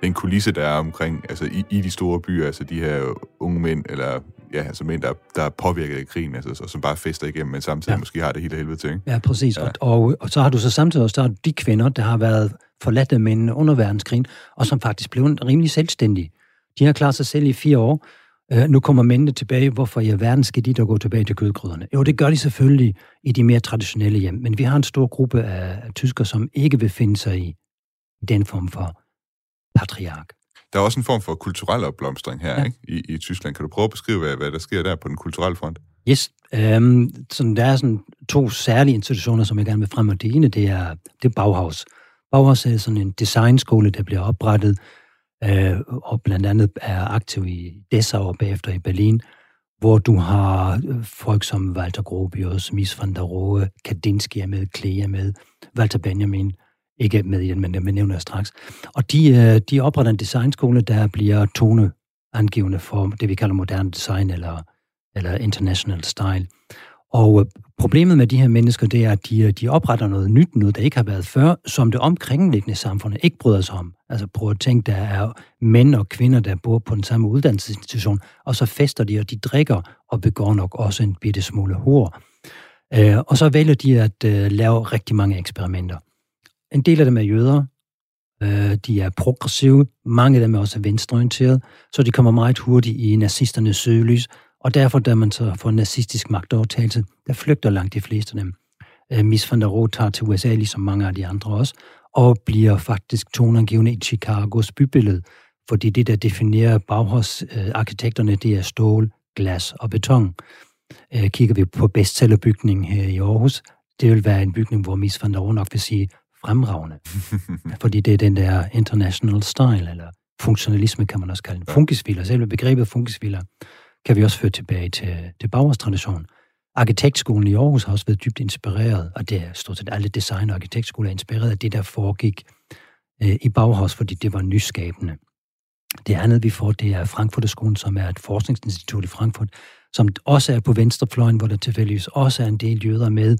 den kulisse, der er omkring, altså i, i de store byer, altså de her unge mænd, eller ja, altså mænd, der, der er påvirket af krigen, altså, som bare fester igennem, men samtidig ja. måske har det hele helvede til. Ikke? Ja, præcis. Ja. Og, og, og så har du så samtidig også der de kvinder, der har været forladte mænd under verdenskrigen, og som faktisk blev rimelig selvstændige. De har klaret sig selv i fire år. Uh, nu kommer mændene tilbage. Hvorfor i verden skal de der gå tilbage til kødgryderne? Jo, det gør de selvfølgelig i de mere traditionelle hjem, men vi har en stor gruppe af, af tysker, som ikke vil finde sig i den form for patriark. Der er også en form for kulturel opblomstring her ja. ikke? I, i Tyskland. Kan du prøve at beskrive, hvad, hvad der sker der på den kulturelle front? Yes. Um, sådan, der er sådan to særlige institutioner, som jeg gerne vil frem, og det ene, det er, det er Bauhaus. Bauhaus er sådan en designskole, der bliver oprettet, uh, og blandt andet er aktiv i Dessau og bagefter i Berlin, hvor du har øh, folk som Walter Gropius, Mies van der Rohe, Kandinsky er med, Klee er med, Walter Benjamin, ikke med i den, men det nævner jeg straks. Og de, øh, de opretter en designskole, der bliver toneangivende for det, vi kalder moderne design eller, eller international style. Og øh, problemet med de her mennesker, det er, at de, øh, de opretter noget nyt, noget der ikke har været før, som det omkringliggende samfund ikke bryder sig om. Altså prøv at tænke, der er mænd og kvinder, der bor på den samme uddannelsesinstitution, og så fester de, og de drikker og begår nok også en bitte smule hår. og så vælger de at lave rigtig mange eksperimenter. En del af dem er jøder. Øh, de er progressive. Mange af dem er også venstreorienterede. Så de kommer meget hurtigt i nazisternes søgelys. Og derfor, da man så får nazistisk magtovertagelse, der flygter langt de fleste af dem. Øh, Miss van der Rohe tager til USA, ligesom mange af de andre også, og bliver faktisk toneangivende i Chicagos bybillede, fordi det, der definerer Bauhaus-arkitekterne, det er stål, glas og beton. Øh, kigger vi på bestsellerbygningen her i Aarhus, det vil være en bygning, hvor Miss van der Rohe nok vil sige fremragende. (laughs) fordi det er den der international style, eller funktionalisme kan man også kalde den. Funkisviler, selve begrebet funkisviler, kan vi også føre tilbage til, til Bauhaus-traditionen. Arkitektskolen i Aarhus har også været dybt inspireret, og det er stort set alle design- og arkitektskoler er inspireret af det, der foregik øh, i Bauhaus, fordi det var nyskabende. Det andet, vi får, det er Frankfurterskolen, som er et forskningsinstitut i Frankfurt, som også er på venstrefløjen, hvor der tilfældigvis også er en del jøder med.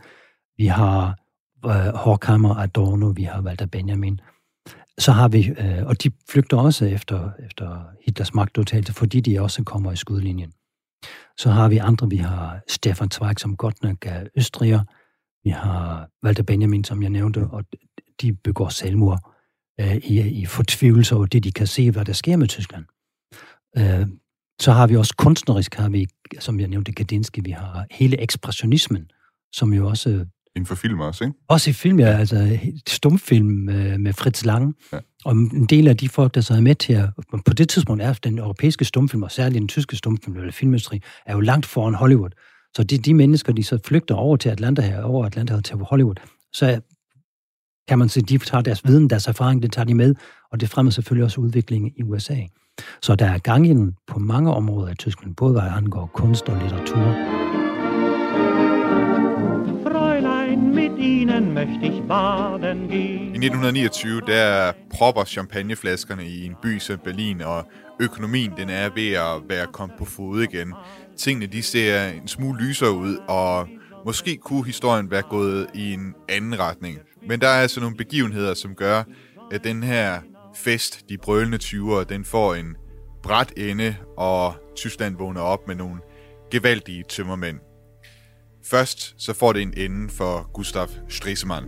Vi har øh, Horkheimer, Adorno, vi har Walter Benjamin. Så har vi, øh, og de flygter også efter, efter Hitlers magtudtagelse, fordi de også kommer i skudlinjen. Så har vi andre, vi har Stefan Zweig, som godt nok er østriger. Vi har Walter Benjamin, som jeg nævnte, og de begår selvmord øh, i, i fortvivlelse over det, de kan se, hvad der sker med Tyskland. Øh, så har vi også kunstnerisk, har vi, som jeg nævnte, Kandinsky, vi har hele ekspressionismen, som jo også... Inden for film også, ikke? Også i film, ja, altså stumfilm med, med Fritz Lang. Ja. Og en del af de folk, der så er med til at... På det tidspunkt er den europæiske stumfilm, og særligt den tyske stumfilm, eller filmindustri, er jo langt foran Hollywood. Så de, de mennesker, de så flygter over til Atlanta her, over Atlanta til Hollywood, så kan man sige, de tager deres viden, deres erfaring, det tager de med, og det fremmer selvfølgelig også udviklingen i USA. Så der er gang i på mange områder i Tyskland, både hvad angår kunst og litteratur. Ihnen möchte ich baden I 1929, der propper champagneflaskerne i en by som Berlin, og økonomien den er ved at være kommet på fod igen. Tingene de ser en smule lysere ud, og måske kunne historien være gået i en anden retning. Men der er altså nogle begivenheder, som gør, at den her fest, de brølende 20'ere, den får en bræt ende, og Tyskland vågner op med nogle gevaldige tømmermænd. Først så får det en ende for Gustav Stresemann.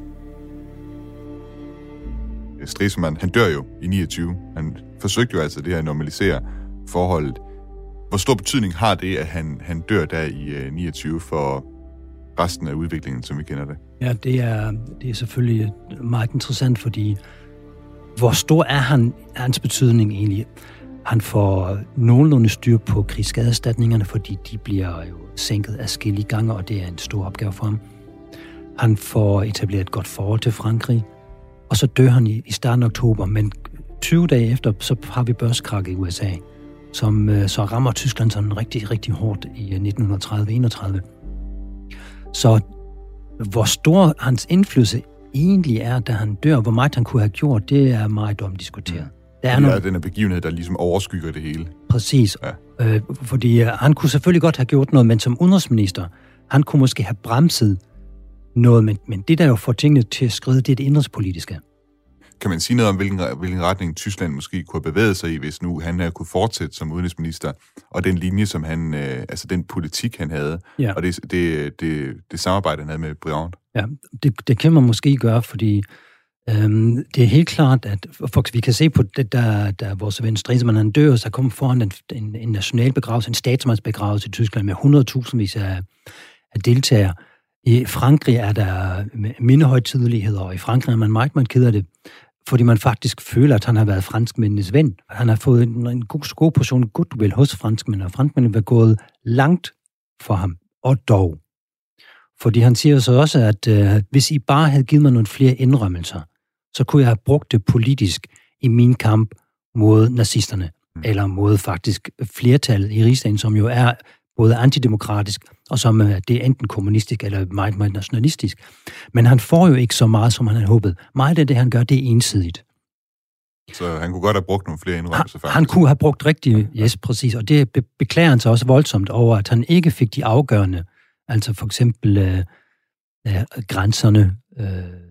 Stresemann, han dør jo i 29. Han forsøgte jo altså det her at normalisere forholdet. Hvor stor betydning har det, at han, han dør der i øh, 29 for resten af udviklingen, som vi kender det? Ja, det er, det er selvfølgelig meget interessant, fordi hvor stor er han, hans betydning egentlig? Han får nogenlunde styr på krigsskadeerstatningerne, fordi de bliver jo sænket af skille gange, og det er en stor opgave for ham. Han får etableret et godt forhold til Frankrig, og så dør han i, i starten af oktober, men 20 dage efter, så har vi børskrak i USA, som øh, så rammer Tyskland sådan rigtig, rigtig hårdt i øh, 1930-31. Så hvor stor hans indflydelse egentlig er, da han dør, hvor meget han kunne have gjort, det er meget omdiskuteret. Der er, nogle... den her begivenhed, der ligesom overskygger det hele. Præcis. Ja. Øh, fordi øh, han kunne selvfølgelig godt have gjort noget, men som udenrigsminister, han kunne måske have bremset noget, men, men det der jo får tingene til at skride, det er det indrigspolitiske. Kan man sige noget om, hvilken, hvilken retning Tyskland måske kunne have bevæget sig i, hvis nu han havde kunne fortsætte som udenrigsminister, og den linje, som han, øh, altså den politik, han havde, ja. og det, det, det, det samarbejde, han havde med Briand? Ja, det, det kan man måske gøre, fordi øhm, det er helt klart, at for, vi kan se på det, der, der vores ven Stresemann, han dør, så kom foran en, en, en national begravelse, en statsmandsbegravelse i Tyskland med 100.000 af, af deltagere. I Frankrig er der mindehøjtidligheder, og i Frankrig er man meget, meget ked af det fordi man faktisk føler, at han har været franskmændenes ven. Han har fået en, en god, god portion goodwill hos franskmændene, og franskmændene var gået langt for ham, og dog. Fordi han siger så også, at øh, hvis I bare havde givet mig nogle flere indrømmelser, så kunne jeg have brugt det politisk i min kamp mod nazisterne, mm. eller mod faktisk flertallet i rigsdagen, som jo er både antidemokratisk, og som øh, det er enten kommunistisk eller meget, meget nationalistisk. Men han får jo ikke så meget, som han havde håbet. Meget af det, han gør, det er ensidigt. Så han kunne godt have brugt nogle flere indrømmelser, faktisk. Han kunne have brugt rigtig, yes, præcis. Og det beklager han sig også voldsomt over, at han ikke fik de afgørende, altså for eksempel øh, øh, grænserne, øh,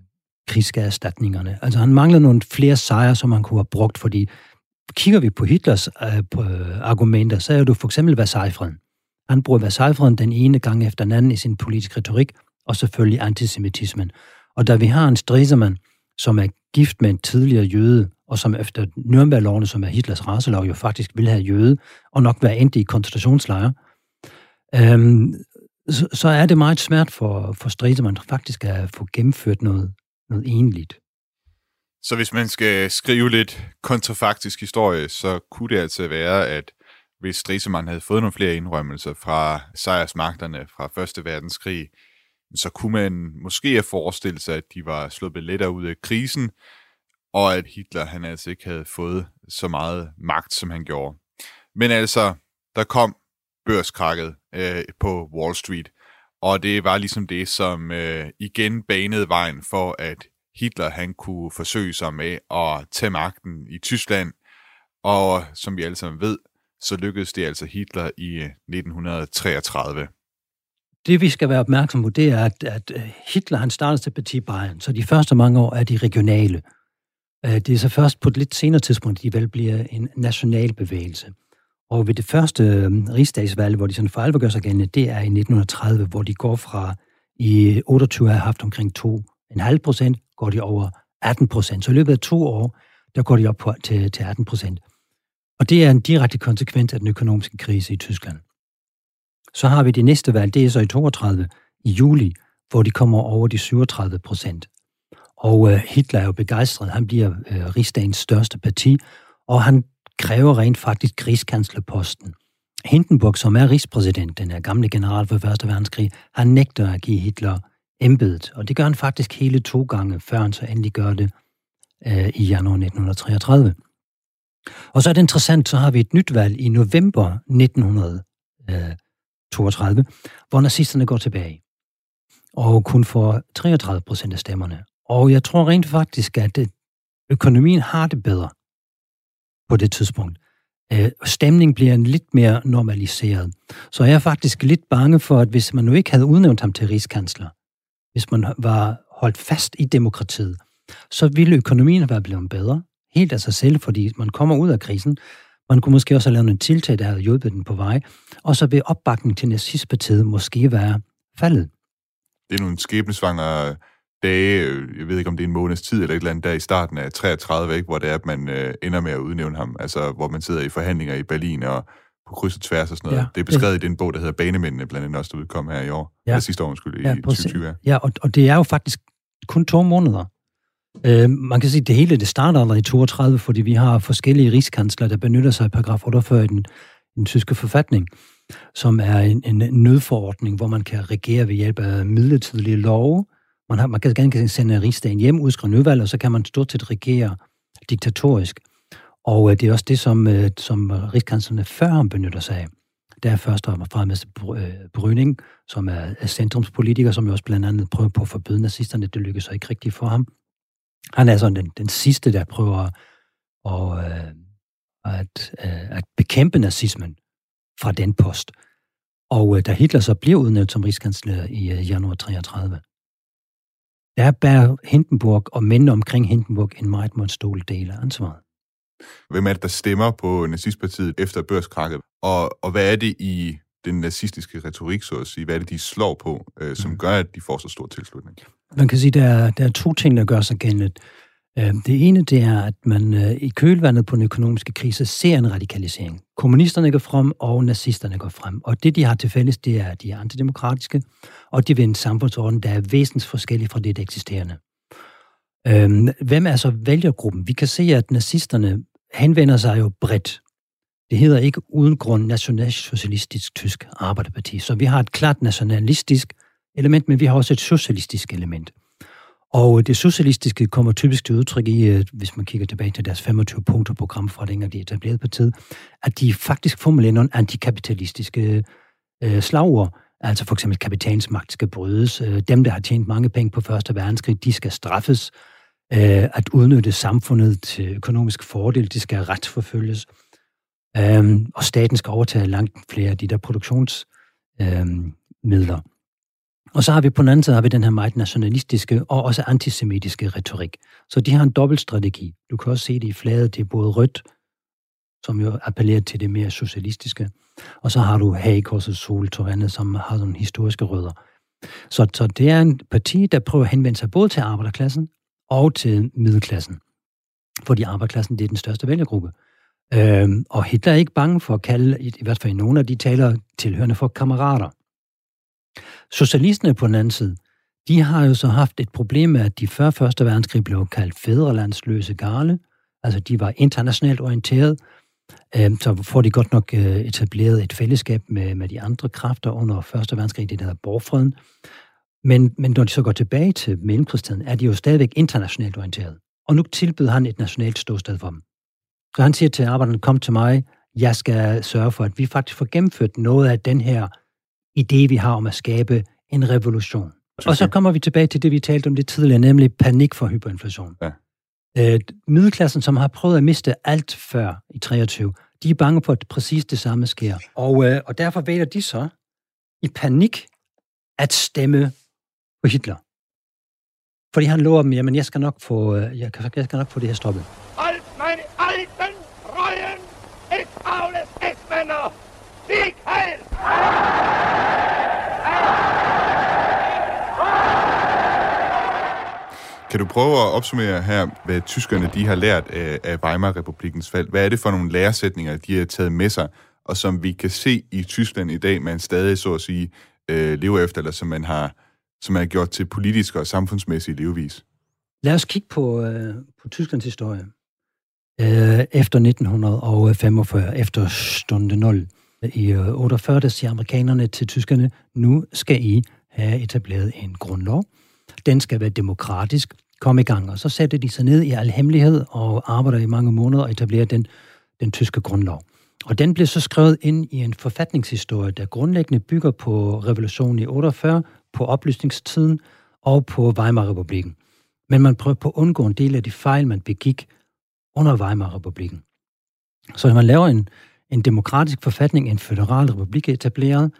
krigsskaderstatningerne. Altså han manglede nogle flere sejre, som han kunne have brugt, fordi kigger vi på Hitlers øh, på, øh, argumenter, så er du for eksempel Versailles-freden. Han bruger Versailles den ene gang efter den anden i sin politiske retorik, og selvfølgelig antisemitismen. Og da vi har en Stresemann, som er gift med en tidligere jøde, og som efter Nürnberg-lovene, som er Hitlers raselov, jo faktisk vil have jøde, og nok være endt i koncentrationslejre, øhm, så, så er det meget svært for, for Stresemann faktisk at få gennemført noget, noget enligt. Så hvis man skal skrive lidt kontrafaktisk historie, så kunne det altså være, at hvis Stresemann havde fået nogle flere indrømmelser fra sejrsmagterne fra Første Verdenskrig, så kunne man måske have forestillet sig, at de var sluppet lettere ud af krisen, og at Hitler han altså ikke havde fået så meget magt, som han gjorde. Men altså, der kom børskrakket øh, på Wall Street, og det var ligesom det, som øh, igen banede vejen for, at Hitler han kunne forsøge sig med at tage magten i Tyskland, og som vi alle sammen ved, så lykkedes det altså Hitler i øh, 1933. Det vi skal være opmærksom på, det er, at, at øh, Hitler han startede til parti Bayern, så de første mange år er de regionale. Øh, det er så først på et lidt senere tidspunkt, at de vel bliver en national bevægelse. Og ved det første øhm, rigsdagsvalg, hvor de sådan for alvor gør sig gældende, det er i 1930, hvor de går fra i 28 har haft omkring 2,5 procent, går de over 18 procent. Så i løbet af to år, der går de op på, til, til 18 procent. Og det er en direkte konsekvens af den økonomiske krise i Tyskland. Så har vi det næste valg, det er så i 32 i juli, hvor de kommer over de 37 procent. Og øh, Hitler er jo begejstret. Han bliver øh, rigsdagens største parti, og han kræver rent faktisk rigskanslerposten. Hindenburg, som er rigspræsident, den her gamle general for 1. Verdenskrig, han nægter at give Hitler embedet, og det gør han faktisk hele to gange, før han så endelig gør det øh, i januar 1933. Og så er det interessant, så har vi et nyt valg i november 1932, hvor nazisterne går tilbage og kun får 33 procent af stemmerne. Og jeg tror rent faktisk, at øh, økonomien har det bedre på det tidspunkt. Øh, stemningen bliver lidt mere normaliseret. Så jeg er faktisk lidt bange for, at hvis man nu ikke havde udnævnt ham til rigskansler, hvis man var holdt fast i demokratiet, så ville økonomien være blevet bedre, helt af sig selv, fordi man kommer ud af krisen. Man kunne måske også have lavet en tiltag, der havde hjulpet den på vej, og så vil opbakningen til nazistpartiet måske være faldet. Det er nogle skæbnesvanger dage, jeg ved ikke om det er en måneds tid eller et eller andet, der i starten af 33, ikke, hvor det er, at man øh, ender med at udnævne ham, altså hvor man sidder i forhandlinger i Berlin og på kryds og tværs og sådan noget. Ja, det er beskrevet i den bog, der hedder Banemændene, blandt andet også, der udkom her i år. Ja. Eller sidste år, undskyld, ja, i 2020. Ja, og, og det er jo faktisk kun to måneder. Øh, man kan sige, at det hele det starter allerede i 32, fordi vi har forskellige rigskansler, der benytter sig af paragraf 48 i den, den tyske forfatning, som er en, en nødforordning, hvor man kan regere ved hjælp af midlertidige love. Man, har, man kan gerne sende rigsdagen hjem, udskrive nyvalg, og så kan man stort set regere diktatorisk. Og øh, det er også det, som, øh, som rigskanslerne før ham benytter sig af. Der er først og fremmest Bryning, øh, som er centrumspolitiker, som jo også blandt andet prøver på at forbyde nazisterne. Det lykkedes så ikke rigtigt for ham. Han er sådan den, den sidste, der prøver at, øh, at, øh, at bekæmpe nazismen fra den post. Og øh, da Hitler så bliver udnævnt som rigskansler i øh, januar 33, der bærer Hindenburg og mændene omkring Hindenburg en meget, stor del af ansvaret. Hvem er det, der stemmer på nazistpartiet efter børskrakket? Og, og hvad er det i den nazistiske retorik, så at sige? Hvad er det, de slår på, øh, som mm. gør, at de får så stor tilslutning? Man kan sige, at der er, der er to ting, der gør sig gældende. Øh, det ene, det er, at man øh, i kølvandet på den økonomiske krise ser en radikalisering. Kommunisterne går frem, og nazisterne går frem. Og det, de har til fælles, det er, at de er antidemokratiske, og de vil en samfundsorden, der er væsentligt forskellig fra det, der eksisterende. Øh, hvem er så vælgergruppen? Vi kan se, at nazisterne henvender sig jo bredt. Det hedder ikke uden grund Nationalsocialistisk Tysk Arbejderparti. Så vi har et klart nationalistisk element, men vi har også et socialistisk element. Og det socialistiske kommer typisk til udtryk i, hvis man kigger tilbage til deres 25 punkter program fra dengang de etablerede partiet, at de faktisk formulerer nogle antikapitalistiske øh, slagord. Altså for eksempel kapitalens magt skal brydes. Øh, dem, der har tjent mange penge på Første Verdenskrig, de skal straffes. Øh, at udnytte samfundet til økonomisk fordel, de skal retsforfølges. Øh, og staten skal overtage langt flere af de der produktionsmidler. Øh, og så har vi på den anden side har vi den her meget nationalistiske og også antisemitiske retorik. Så de har en dobbelt strategi. Du kan også se det i flaget, det er både rødt, som jo appellerer til det mere socialistiske, og så har du Hagekors og Soltorvandet, som har nogle historiske rødder. Så, så det er en parti, der prøver at henvende sig både til arbejderklassen og til middelklassen. Fordi arbejderklassen, det er den største vælgergruppe. Øhm, og Hitler er ikke bange for at kalde, i, i hvert fald i nogle af de taler, tilhørende for kammerater. Socialisterne på den anden side, de har jo så haft et problem med, at de før Første Verdenskrig blev kaldt fædrelandsløse gale. Altså, de var internationalt orienteret. Øhm, så får de godt nok øh, etableret et fællesskab med, med de andre kræfter under Første Verdenskrig, det der hedder Borgfreden. Men, men når de så går tilbage til mellemkrigstiden, er de jo stadigvæk internationalt orienteret. Og nu tilbyder han et nationalt ståsted for dem. Så han siger til arbejderne, kom til mig, jeg skal sørge for, at vi faktisk får gennemført noget af den her idé, vi har om at skabe en revolution. Okay. Og så kommer vi tilbage til det, vi talte om lidt tidligere, nemlig panik for hyperinflation. Ja. Øh, middelklassen, som har prøvet at miste alt før i 23, de er bange for, at præcis det samme sker. Og, øh, og derfor vælger de så i panik at stemme på Hitler. Fordi han lover dem, jamen jeg skal nok få, øh, jeg, kan- jeg skal nok få det her stoppet. Als meine alten Treuen ist Aules Ex-Männer! Sieg heil! Kan du prøve at opsummere her, hvad tyskerne de har lært øh, af, af Weimar-republikens fald? Hvad er det for nogle læresætninger, de har taget med sig, og som vi kan se i Tyskland i dag, man stadig, så at sige, øh, lever efter, eller som man har som man har gjort til politisk og samfundsmæssig levevis? Lad os kigge på, øh, på Tysklands historie. Øh, efter 1945, efter stunde 0 i øh, 48, der siger amerikanerne til tyskerne, nu skal I have etableret en grundlov. Den skal være demokratisk. Kom i gang. Og så satte de sig ned i al hemmelighed og arbejder i mange måneder og etablerer den, den tyske grundlov. Og den blev så skrevet ind i en forfatningshistorie, der grundlæggende bygger på revolutionen i 48, på oplysningstiden og på Weimar-republiken. Men man prøver på at undgå en del af de fejl, man begik under Weimar-republiken. Så man laver en, en demokratisk forfatning, en federal republik etableret,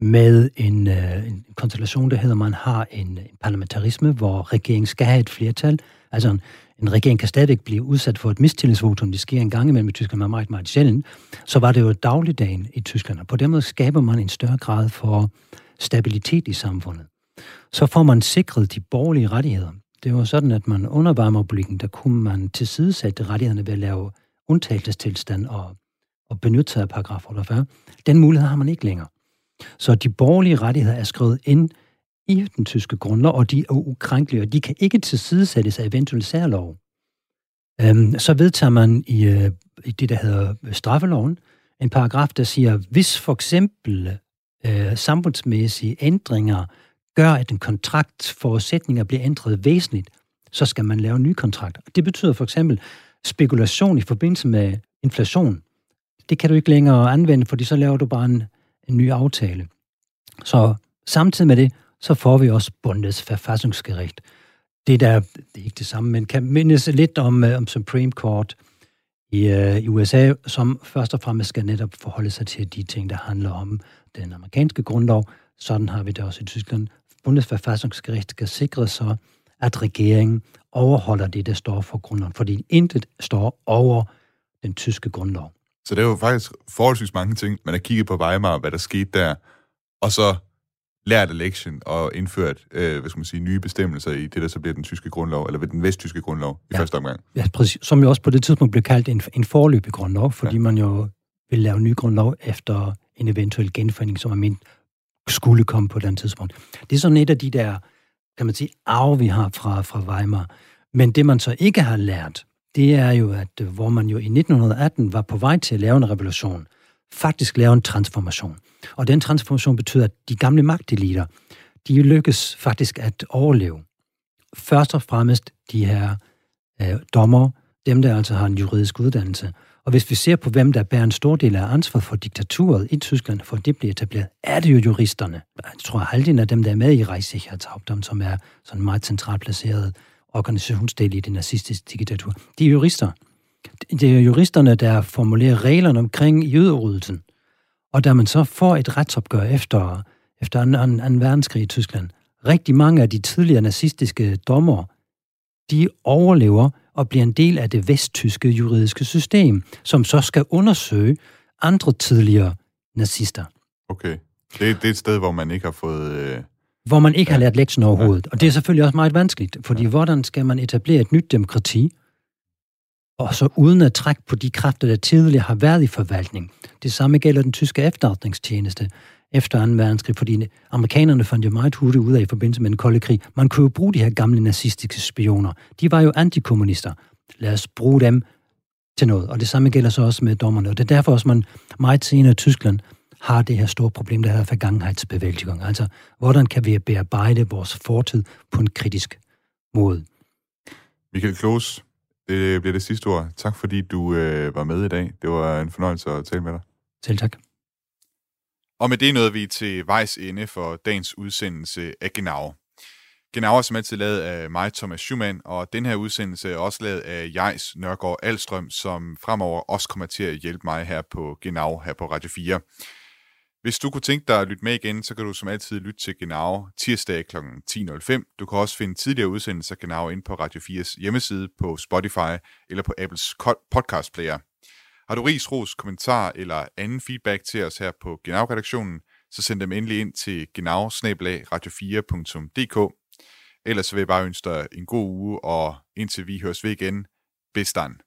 med en, øh, en konstellation, der hedder, man har en, en parlamentarisme, hvor regeringen skal have et flertal. Altså en, en regering kan stadigvæk blive udsat for et mistillidsvotum, det sker en gang imellem i Tyskland, men meget, meget sjældent. Så var det jo dagligdagen i Tyskland, og på den måde skaber man en større grad for stabilitet i samfundet. Så får man sikret de borgerlige rettigheder. Det var sådan, at man under Weimar-republiken, der kunne man tilsidesætte rettighederne ved at lave undtagelsestilstand og, og benytte sig af paragraf 48. Den mulighed har man ikke længere. Så de borgerlige rettigheder er skrevet ind i den tyske grundlov, og de er ukrænkelige, og de kan ikke tilsidesættes af eventuelle særlov. Øhm, så vedtager man i, øh, i det, der hedder straffeloven, en paragraf, der siger, hvis for eksempel øh, samfundsmæssige ændringer gør, at en kontrakt forudsætninger bliver ændret væsentligt, så skal man lave en ny kontrakt. Det betyder for eksempel spekulation i forbindelse med inflation. Det kan du ikke længere anvende, fordi så laver du bare en, en ny aftale. Så samtidig med det, så får vi også Bundesverfassungsgericht. Det der, det er ikke det samme, men kan mindes lidt om, øh, om Supreme Court i, øh, i USA, som først og fremmest skal netop forholde sig til de ting, der handler om den amerikanske grundlov. Sådan har vi det også i Tyskland. Bundesverfassungsgericht skal sikre sig, at regeringen overholder det, der står for grundloven, fordi intet står over den tyske grundlov. Så det er jo faktisk forholdsvis mange ting, man har kigget på Weimar, hvad der skete der, og så lært af lektion og indført, øh, hvad skal man sige, nye bestemmelser i det, der så bliver den tyske grundlov, eller ved den vesttyske grundlov i Ja. første omgang. Ja, præcis. Som jo også på det tidspunkt blev kaldt en, en forløbig grundlov, fordi ja. man jo vil lave en ny grundlov efter en eventuel genforening, som man mente skulle komme på den tidspunkt. Det er sådan et af de der, kan man sige, arv, vi har fra, fra Weimar. Men det, man så ikke har lært, det er jo, at øh, hvor man jo i 1918 var på vej til at lave en revolution, faktisk lave en transformation. Og den transformation betyder, at de gamle magteliter, de lykkes faktisk at overleve. Først og fremmest de her øh, dommer, dem der altså har en juridisk uddannelse. Og hvis vi ser på, hvem der bærer en stor del af ansvaret for diktaturet i Tyskland, for det bliver etableret, er det jo juristerne. Jeg tror halvdelen af dem, der er med i Reichssicherheitshauptamt, som er sådan en meget centralt placeret organisationsdel i det nazistiske diktatur, de er jurister. Det er juristerne, der formulerer reglerne omkring jøderyddelsen. Og da man så får et retsopgør efter, efter en, en, en verdenskrig i Tyskland, rigtig mange af de tidligere nazistiske dommer, de overlever og bliver en del af det vesttyske juridiske system, som så skal undersøge andre tidligere nazister, Okay. Det, det er et sted, hvor man ikke har fået... Øh, hvor man ikke ja. har lært lektion overhovedet. Og det er selvfølgelig også meget vanskeligt, fordi hvordan skal man etablere et nyt demokrati, og så uden at trække på de kræfter, der tidligere har været i forvaltning. Det samme gælder den tyske efterretningstjeneste efter 2. verdenskrig, fordi amerikanerne fandt jo meget hurtigt ud af i forbindelse med den kolde krig. Man kunne jo bruge de her gamle nazistiske spioner. De var jo antikommunister. Lad os bruge dem til noget. Og det samme gælder så også med dommerne. Og det er derfor også, man meget senere i Tyskland har det her store problem, der hedder forgangenhedsbevægelsen. Altså, hvordan kan vi bearbejde vores fortid på en kritisk måde? Michael Kloos, det bliver det sidste ord. Tak fordi du øh, var med i dag. Det var en fornøjelse at tale med dig. Selv tak. Og med det nåede vi til vejs ende for dagens udsendelse af Genau. Genau er som altid lavet af mig, Thomas Schumann, og den her udsendelse er også lavet af Jejs Nørgaard Alstrøm, som fremover også kommer til at hjælpe mig her på Genau her på Radio 4. Hvis du kunne tænke dig at lytte med igen, så kan du som altid lytte til Genau tirsdag kl. 10.05. Du kan også finde tidligere udsendelser af Genau ind på Radio 4's hjemmeside, på Spotify eller på Apples podcast player. Har du ris, ros, kommentar eller anden feedback til os her på Genau-redaktionen, så send dem endelig ind til genau radio4.dk. Ellers så vil jeg bare ønske dig en god uge, og indtil vi høres ved igen, bestand.